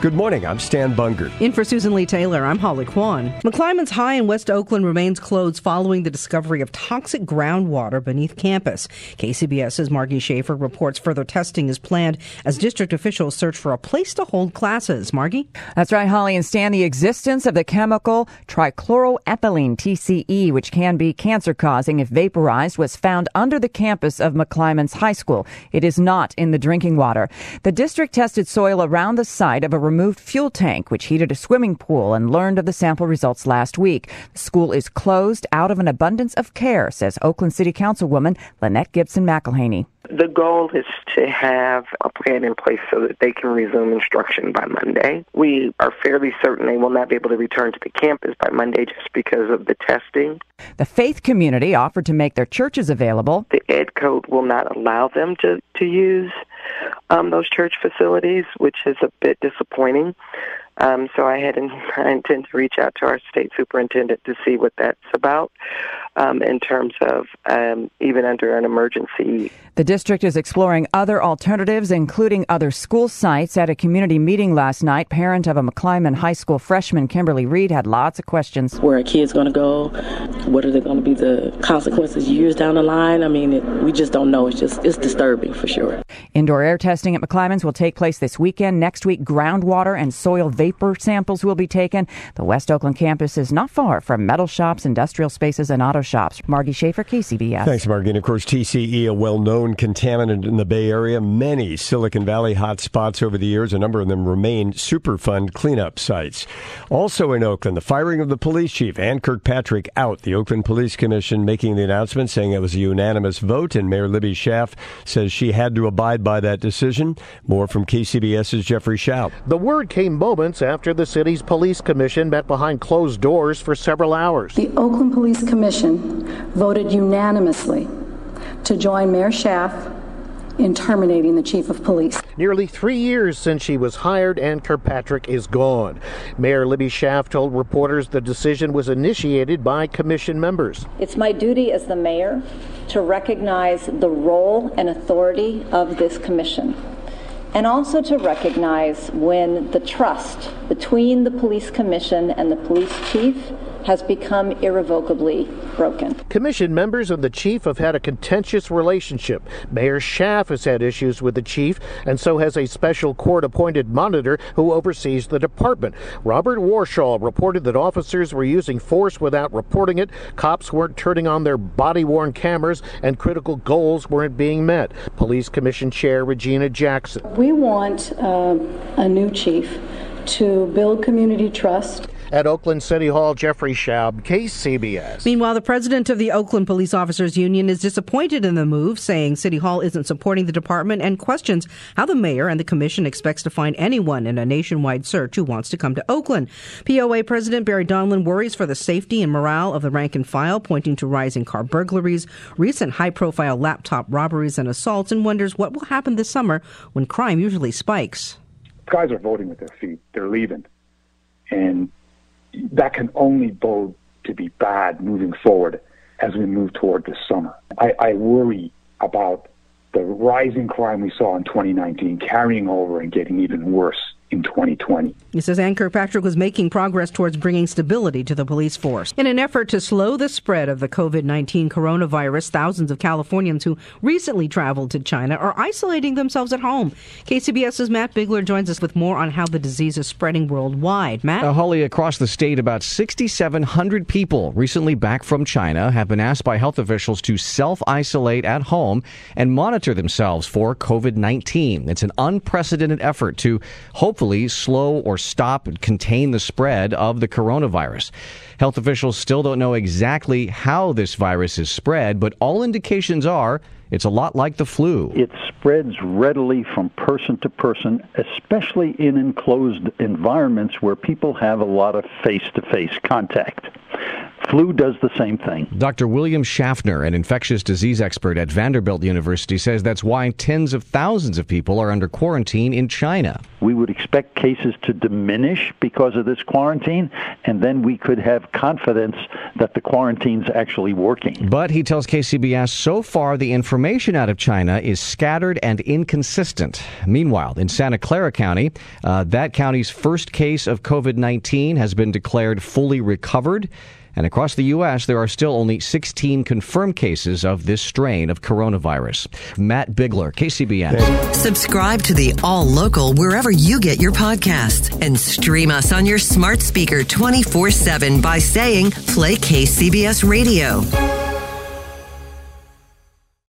Good morning. I'm Stan Bunger. In for Susan Leigh Taylor, I'm Holly Quan. McClymonds High in West Oakland remains closed following the discovery of toxic groundwater beneath campus. KCBS's Margie Shafer reports further testing is planned as district officials search for a place to hold classes. Margie? That's right, Holly and Stan. The existence of the chemical trichloroethylene, TCE, which can be cancer causing if vaporized, was found under the campus of McClymonds High School. It is not in the drinking water. The district tested soil around the site of a removed fuel tank, which heated a swimming pool, and learned of the sample results last week. The school is closed out of an abundance of care, says Oakland City Councilwoman Lynette Gibson McElhaney. The goal is to have a plan in place so that they can resume instruction by Monday. We are fairly certain they will not be able to return to the campus by Monday just because of the testing. The faith community offered to make their churches available. The Ed Code will not allow them to, to use um, those church facilities, which is a bit disappointing. Um, so I had in, I intend to reach out to our state superintendent to see what that's about um, in terms of um, even under an emergency. The district is exploring other alternatives, including other school sites. At a community meeting last night, parent of a McClymonds High School freshman, Kimberly Reed, had lots of questions. Where are kids going to go? What are they going to be the consequences years down the line? I mean, it, we just don't know. It's just it's disturbing for sure. Indoor air testing at McClymonds will take place this weekend. Next week, groundwater and soil vapor samples will be taken. The West Oakland campus is not far from metal shops, industrial spaces, and auto shops. Margie Shafer, KCBS. Thanks, Margie. And of course, TCE, a well known contaminant in the Bay Area. Many Silicon Valley hot spots over the years. A number of them remain Superfund cleanup sites. Also in Oakland, the firing of the police chief, Ann Kirkpatrick, out. The Oakland Police Commission making the announcement saying it was a unanimous vote, and Mayor Libby Schaaf says she had to abide by that decision. More from KCBS's Jeffrey Schaub. The word came moments after the city's police commission met behind closed doors for several hours. The Oakland Police Commission voted unanimously to join Mayor Schaaf in terminating the chief of police. Nearly three years since she was hired, and Kirkpatrick is gone. Mayor Libby Schaaf told reporters the decision was initiated by commission members. It's my duty as the mayor to recognize the role and authority of this commission and also to recognize when the trust between the police commission and the police chief has become irrevocably broken. Commission members and the chief have had a contentious relationship. Mayor Schaaf has had issues with the chief, and so has a special court appointed monitor who oversees the department. Robert Warshaw reported that officers were using force without reporting it, cops weren't turning on their body worn cameras, and critical goals weren't being met. Police Commission Chair Regina Jackson. We want uh, a new chief to build community trust. At Oakland City Hall, Jeffrey Schaub, KCBS. Meanwhile, the president of the Oakland Police Officers Union is disappointed in the move, saying City Hall isn't supporting the department and questions how the mayor and the commission expects to find anyone in a nationwide search who wants to come to Oakland. POA President Barry Donelan worries for the safety and morale of the rank and file, pointing to rising car burglaries, recent high profile laptop robberies and assaults, and wonders what will happen this summer when crime usually spikes. Guys are voting with their feet. They're leaving. And that can only bode to be bad moving forward as we move toward this summer. I, I worry about the rising crime we saw in 2019 carrying over and getting even worse in 2020. He says Ann Kirkpatrick was making progress towards bringing stability to the police force. In an effort to slow the spread of the COVID 19 coronavirus, thousands of Californians who recently traveled to China are isolating themselves at home. KCBS's Matt Bigler joins us with more on how the disease is spreading worldwide. Matt? Uh, Holly, across the state, about 6,700 people recently back from China have been asked by health officials to self isolate at home and monitor themselves for COVID 19. It's an unprecedented effort to hopefully slow or stop and contain the spread of the coronavirus. Health officials still don't know exactly how this virus is spread, but all indications are it's a lot like the flu. It spreads readily from person to person, especially in enclosed environments where people have a lot of face to face contact. Flu does the same thing. Dr. William Schaffner, an infectious disease expert at Vanderbilt University, says that's why tens of thousands of people are under quarantine in China. We would expect cases to diminish because of this quarantine, and then we could have confidence that the quarantine's actually working. But he tells KCBS so far the information out of China is scattered and inconsistent. Meanwhile, in Santa Clara County, uh, that county's first case of COVID 19 has been declared fully recovered. And across the U.S., there are still only 16 confirmed cases of this strain of coronavirus. Matt Bigler, KCBS. Subscribe to the All Local wherever you get your podcasts and stream us on your smart speaker 24 7 by saying Play KCBS Radio.